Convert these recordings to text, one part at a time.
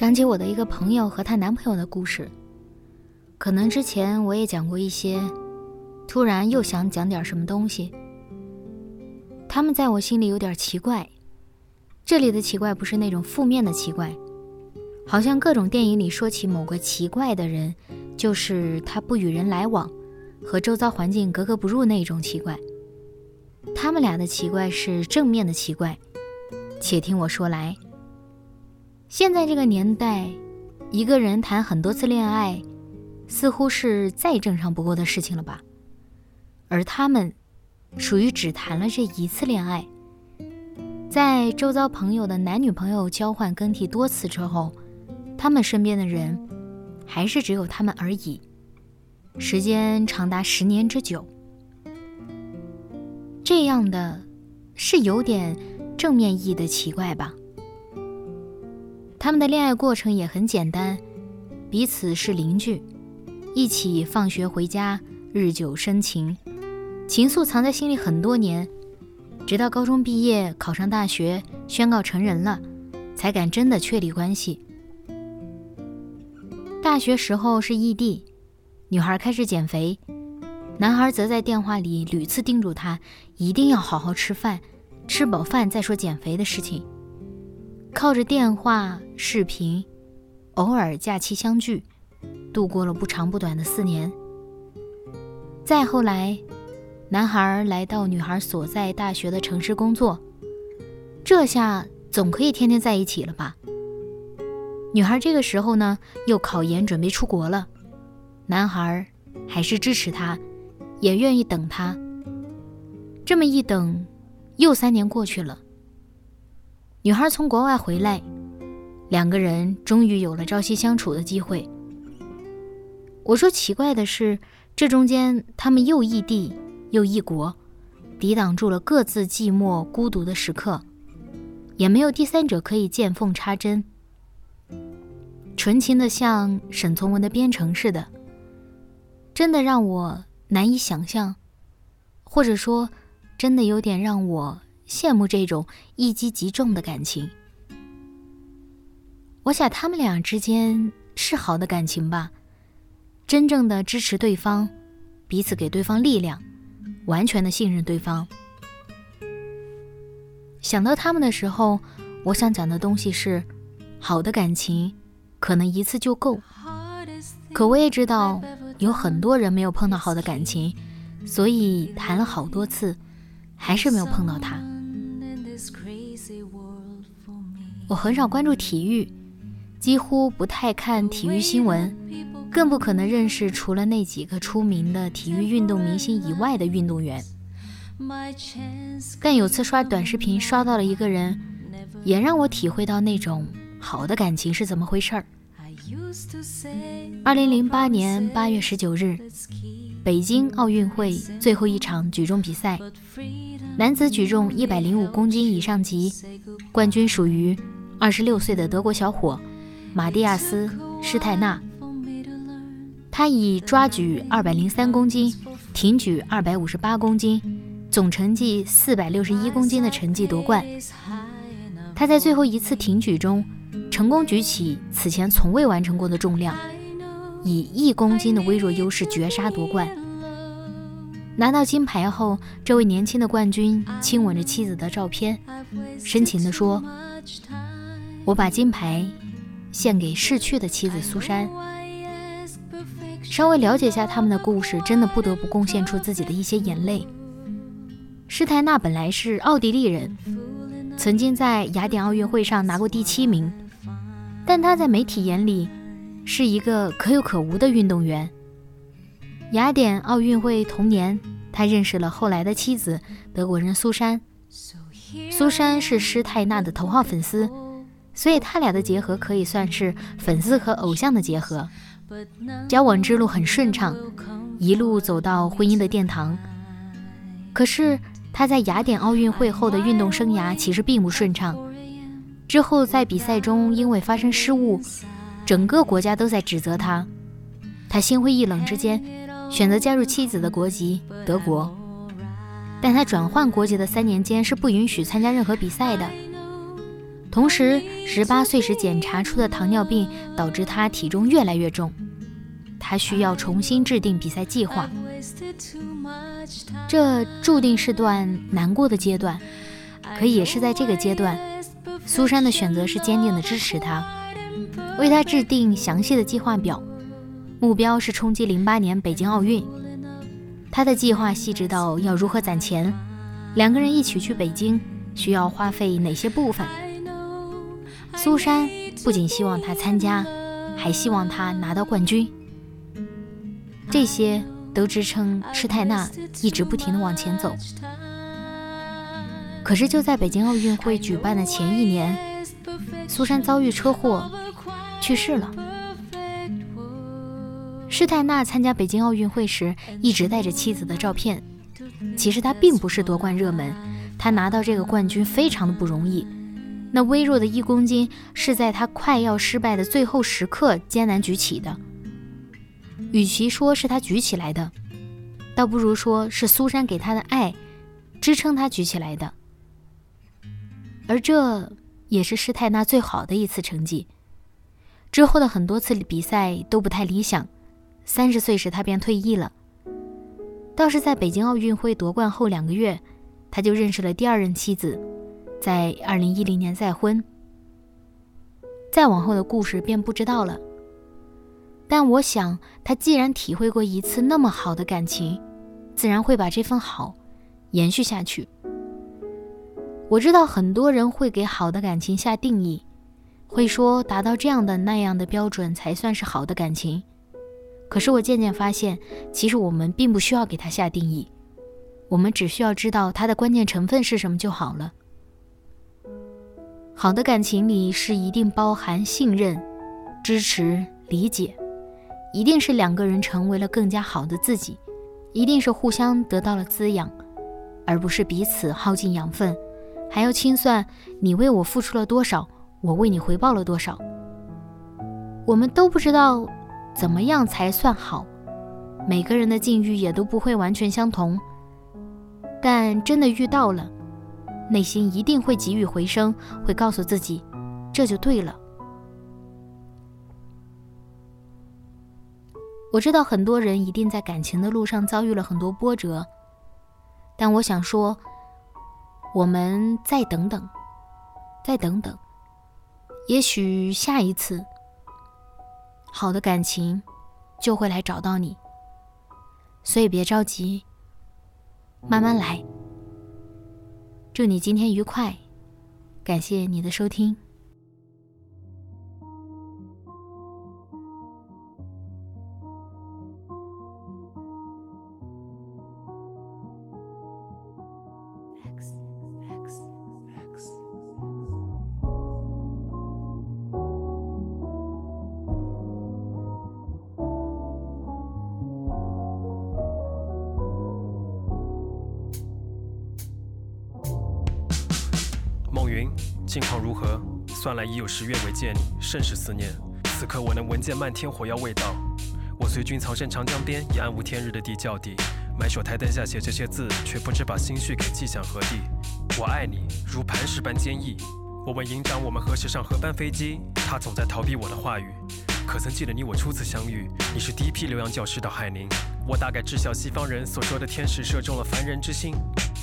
想起我的一个朋友和她男朋友的故事，可能之前我也讲过一些，突然又想讲点什么东西。他们在我心里有点奇怪，这里的奇怪不是那种负面的奇怪，好像各种电影里说起某个奇怪的人，就是他不与人来往，和周遭环境格格不入那种奇怪。他们俩的奇怪是正面的奇怪，且听我说来。现在这个年代，一个人谈很多次恋爱，似乎是再正常不过的事情了吧？而他们，属于只谈了这一次恋爱，在周遭朋友的男女朋友交换更替多次之后，他们身边的人，还是只有他们而已，时间长达十年之久。这样的，是有点正面意义的奇怪吧？他们的恋爱过程也很简单，彼此是邻居，一起放学回家，日久生情，情愫藏在心里很多年，直到高中毕业，考上大学，宣告成人了，才敢真的确立关系。大学时候是异地，女孩开始减肥，男孩则在电话里屡次叮嘱她一定要好好吃饭，吃饱饭再说减肥的事情。靠着电话、视频，偶尔假期相聚，度过了不长不短的四年。再后来，男孩来到女孩所在大学的城市工作，这下总可以天天在一起了吧？女孩这个时候呢，又考研准备出国了，男孩还是支持她，也愿意等她。这么一等，又三年过去了。女孩从国外回来，两个人终于有了朝夕相处的机会。我说奇怪的是，这中间他们又异地又异国，抵挡住了各自寂寞孤独的时刻，也没有第三者可以见缝插针，纯情的像沈从文的《边城》似的，真的让我难以想象，或者说，真的有点让我。羡慕这种一击即中的感情。我想他们俩之间是好的感情吧，真正的支持对方，彼此给对方力量，完全的信任对方。想到他们的时候，我想讲的东西是：好的感情可能一次就够，可我也知道有很多人没有碰到好的感情，所以谈了好多次，还是没有碰到他。我很少关注体育，几乎不太看体育新闻，更不可能认识除了那几个出名的体育运动明星以外的运动员。但有次刷短视频刷到了一个人，也让我体会到那种好的感情是怎么回事儿。二零零八年八月十九日，北京奥运会最后一场举重比赛，男子举重一百零五公斤以上级，冠军属于。二十六岁的德国小伙马蒂亚斯·施泰纳，他以抓举二百零三公斤、挺举二百五十八公斤、总成绩四百六十一公斤的成绩夺冠。他在最后一次挺举中，成功举起此前从未完成过的重量，以一公斤的微弱优势绝杀夺冠。拿到金牌后，这位年轻的冠军亲吻着妻子的照片，深情地说。我把金牌献给逝去的妻子苏珊。稍微了解一下他们的故事，真的不得不贡献出自己的一些眼泪。施泰纳本来是奥地利人，曾经在雅典奥运会上拿过第七名，但他在媒体眼里是一个可有可无的运动员。雅典奥运会同年，他认识了后来的妻子德国人苏珊。苏珊是施泰纳的头号粉丝，所以他俩的结合可以算是粉丝和偶像的结合。交往之路很顺畅，一路走到婚姻的殿堂。可是他在雅典奥运会后的运动生涯其实并不顺畅。之后在比赛中因为发生失误，整个国家都在指责他。他心灰意冷之间。选择加入妻子的国籍德国，但他转换国籍的三年间是不允许参加任何比赛的。同时，十八岁时检查出的糖尿病导致他体重越来越重，他需要重新制定比赛计划。这注定是段难过的阶段，可也是在这个阶段，苏珊的选择是坚定的支持他，为他制定详细的计划表。目标是冲击零八年北京奥运。他的计划细致到要如何攒钱，两个人一起去北京需要花费哪些部分。苏珊不仅希望他参加，还希望他拿到冠军。这些都支撑施泰纳一直不停地往前走。可是就在北京奥运会举办的前一年，苏珊遭遇车祸，去世了。施泰纳参加北京奥运会时一直带着妻子的照片。其实他并不是夺冠热门，他拿到这个冠军非常的不容易。那微弱的一公斤是在他快要失败的最后时刻艰难举起的。与其说是他举起来的，倒不如说是苏珊给他的爱支撑他举起来的。而这也是施泰纳最好的一次成绩。之后的很多次比赛都不太理想。三十岁时，他便退役了。倒是在北京奥运会夺冠后两个月，他就认识了第二任妻子，在二零一零年再婚。再往后的故事便不知道了。但我想，他既然体会过一次那么好的感情，自然会把这份好延续下去。我知道很多人会给好的感情下定义，会说达到这样的那样的标准才算是好的感情。可是我渐渐发现，其实我们并不需要给它下定义，我们只需要知道它的关键成分是什么就好了。好的感情里是一定包含信任、支持、理解，一定是两个人成为了更加好的自己，一定是互相得到了滋养，而不是彼此耗尽养分，还要清算你为我付出了多少，我为你回报了多少。我们都不知道。怎么样才算好？每个人的境遇也都不会完全相同，但真的遇到了，内心一定会给予回声，会告诉自己，这就对了。我知道很多人一定在感情的路上遭遇了很多波折，但我想说，我们再等等，再等等，也许下一次。好的感情就会来找到你，所以别着急，慢慢来。祝你今天愉快，感谢你的收听。近况如何？算来已有十月未见你，甚是思念。此刻我能闻见漫天火药味道。我随军藏身长江边，以暗无天日的地窖底，埋首台灯下写这些字，却不知把心绪给寄向何地。我爱你，如磐石般坚毅。我问营长，我们何时上河班飞机？他总在逃避我的话语。可曾记得你我初次相遇？你是第一批留洋教师到海宁。我大概知晓西方人所说的天使射中了凡人之心。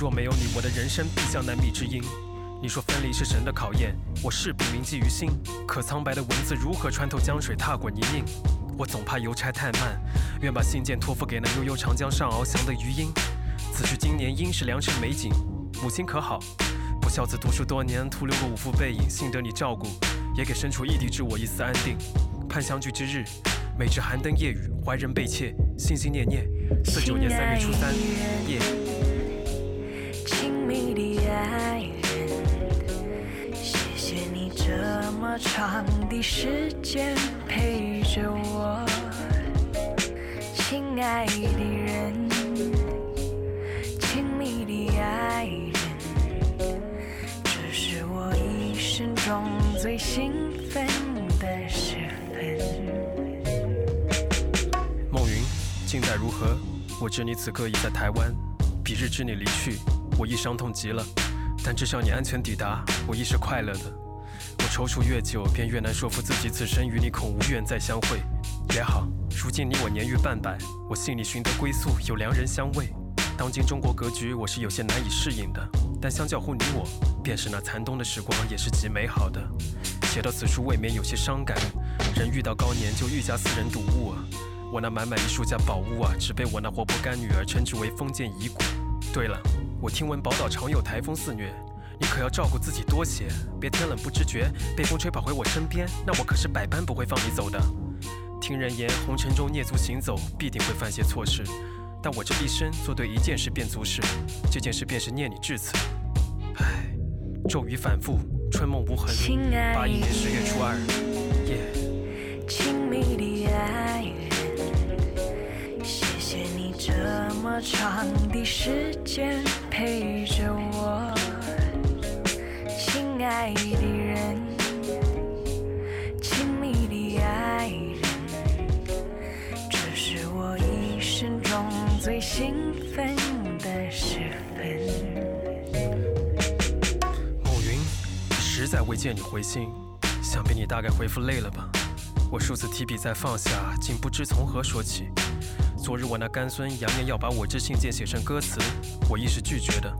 若没有你，我的人生必将难觅知音。你说分离是神的考验，我势必铭记于心。可苍白的文字如何穿透江水，踏过泥泞？我总怕邮差太慢，愿把信件托付给那悠悠长江上翱翔的鱼鹰。此去经年，应是良辰美景。母亲可好？不孝子读书多年，徒留个五副背影，幸得你照顾，也给身处异地之我一丝安定。盼相聚之日，每至寒灯夜雨，怀人被妾，心心念念。四九年三月初三夜。亲密的爱么长的时间陪着我，亲爱的人，亲密的爱人，这是我一生中最兴奋的时分。梦云，近代如何？我知你此刻已在台湾，彼日知你离去，我亦伤痛极了。但至少你安全抵达，我亦是快乐的。踌躇越久，便越难说服自己，此生与你恐无缘再相会。也好，如今你我年逾半百，我信你寻得归宿，有良人相慰。当今中国格局，我是有些难以适应的。但相较乎你我，便是那残冬的时光，也是极美好的。写到此处，未免有些伤感。人遇到高年，就愈加私人睹物啊。我那满满一书架宝物啊，只被我那活泼干女儿称之为封建遗骨。对了，我听闻宝岛常有台风肆虐，你可要照顾自己多些，别天冷不知觉被风吹跑回我身边，那我可是百般不会放你走的。听人言，红尘中蹑足行走，必定会犯些错事，但我这一生做对一件事便足事，这件事便是念你至此。唉，骤雨反复，春梦无痕。亲爱八一年的十月初二人，夜。亲密的爱人，谢谢你这么长的时间陪着我，爱的人，亲密的爱人，这是我一生中最兴奋的时分。暮云，实在未见你回信，想必你大概回复累了吧？我数次提笔再放下，竟不知从何说起。昨日我那干孙扬言要把我这信件写成歌词，我亦是拒绝的。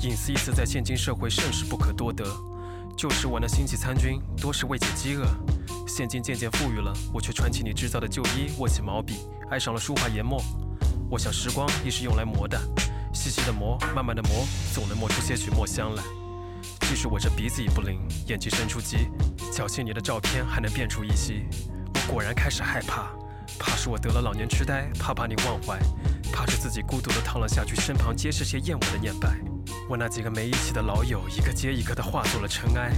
隐私一词在现今社会甚是不可多得。旧时我那星际参军，多是为解饥饿。现今渐渐富裕了，我却穿起你制造的旧衣，握起毛笔，爱上了书画研墨。我想时光亦是用来磨的，细细的磨，慢慢的磨，总能磨出些许墨香来。即使我这鼻子已不灵，眼睛生出疾，侥幸你的照片还能辨出一些。我果然开始害怕，怕是我得了老年痴呆，怕把你忘怀，怕是自己孤独的躺了下去，身旁皆是些厌恶的念白。我那几个没义气的老友，一个接一个的化作了尘埃。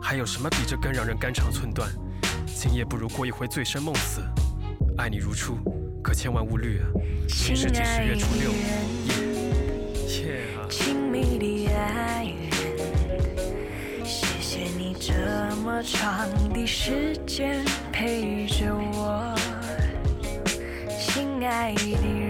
还有什么比这更让人肝肠寸断？今夜不如过一回醉生梦死，爱你如初，可千万勿虑啊！今是几十月初六夜夜啊！亲密的爱人，谢谢你这么长的时间陪着我，亲爱的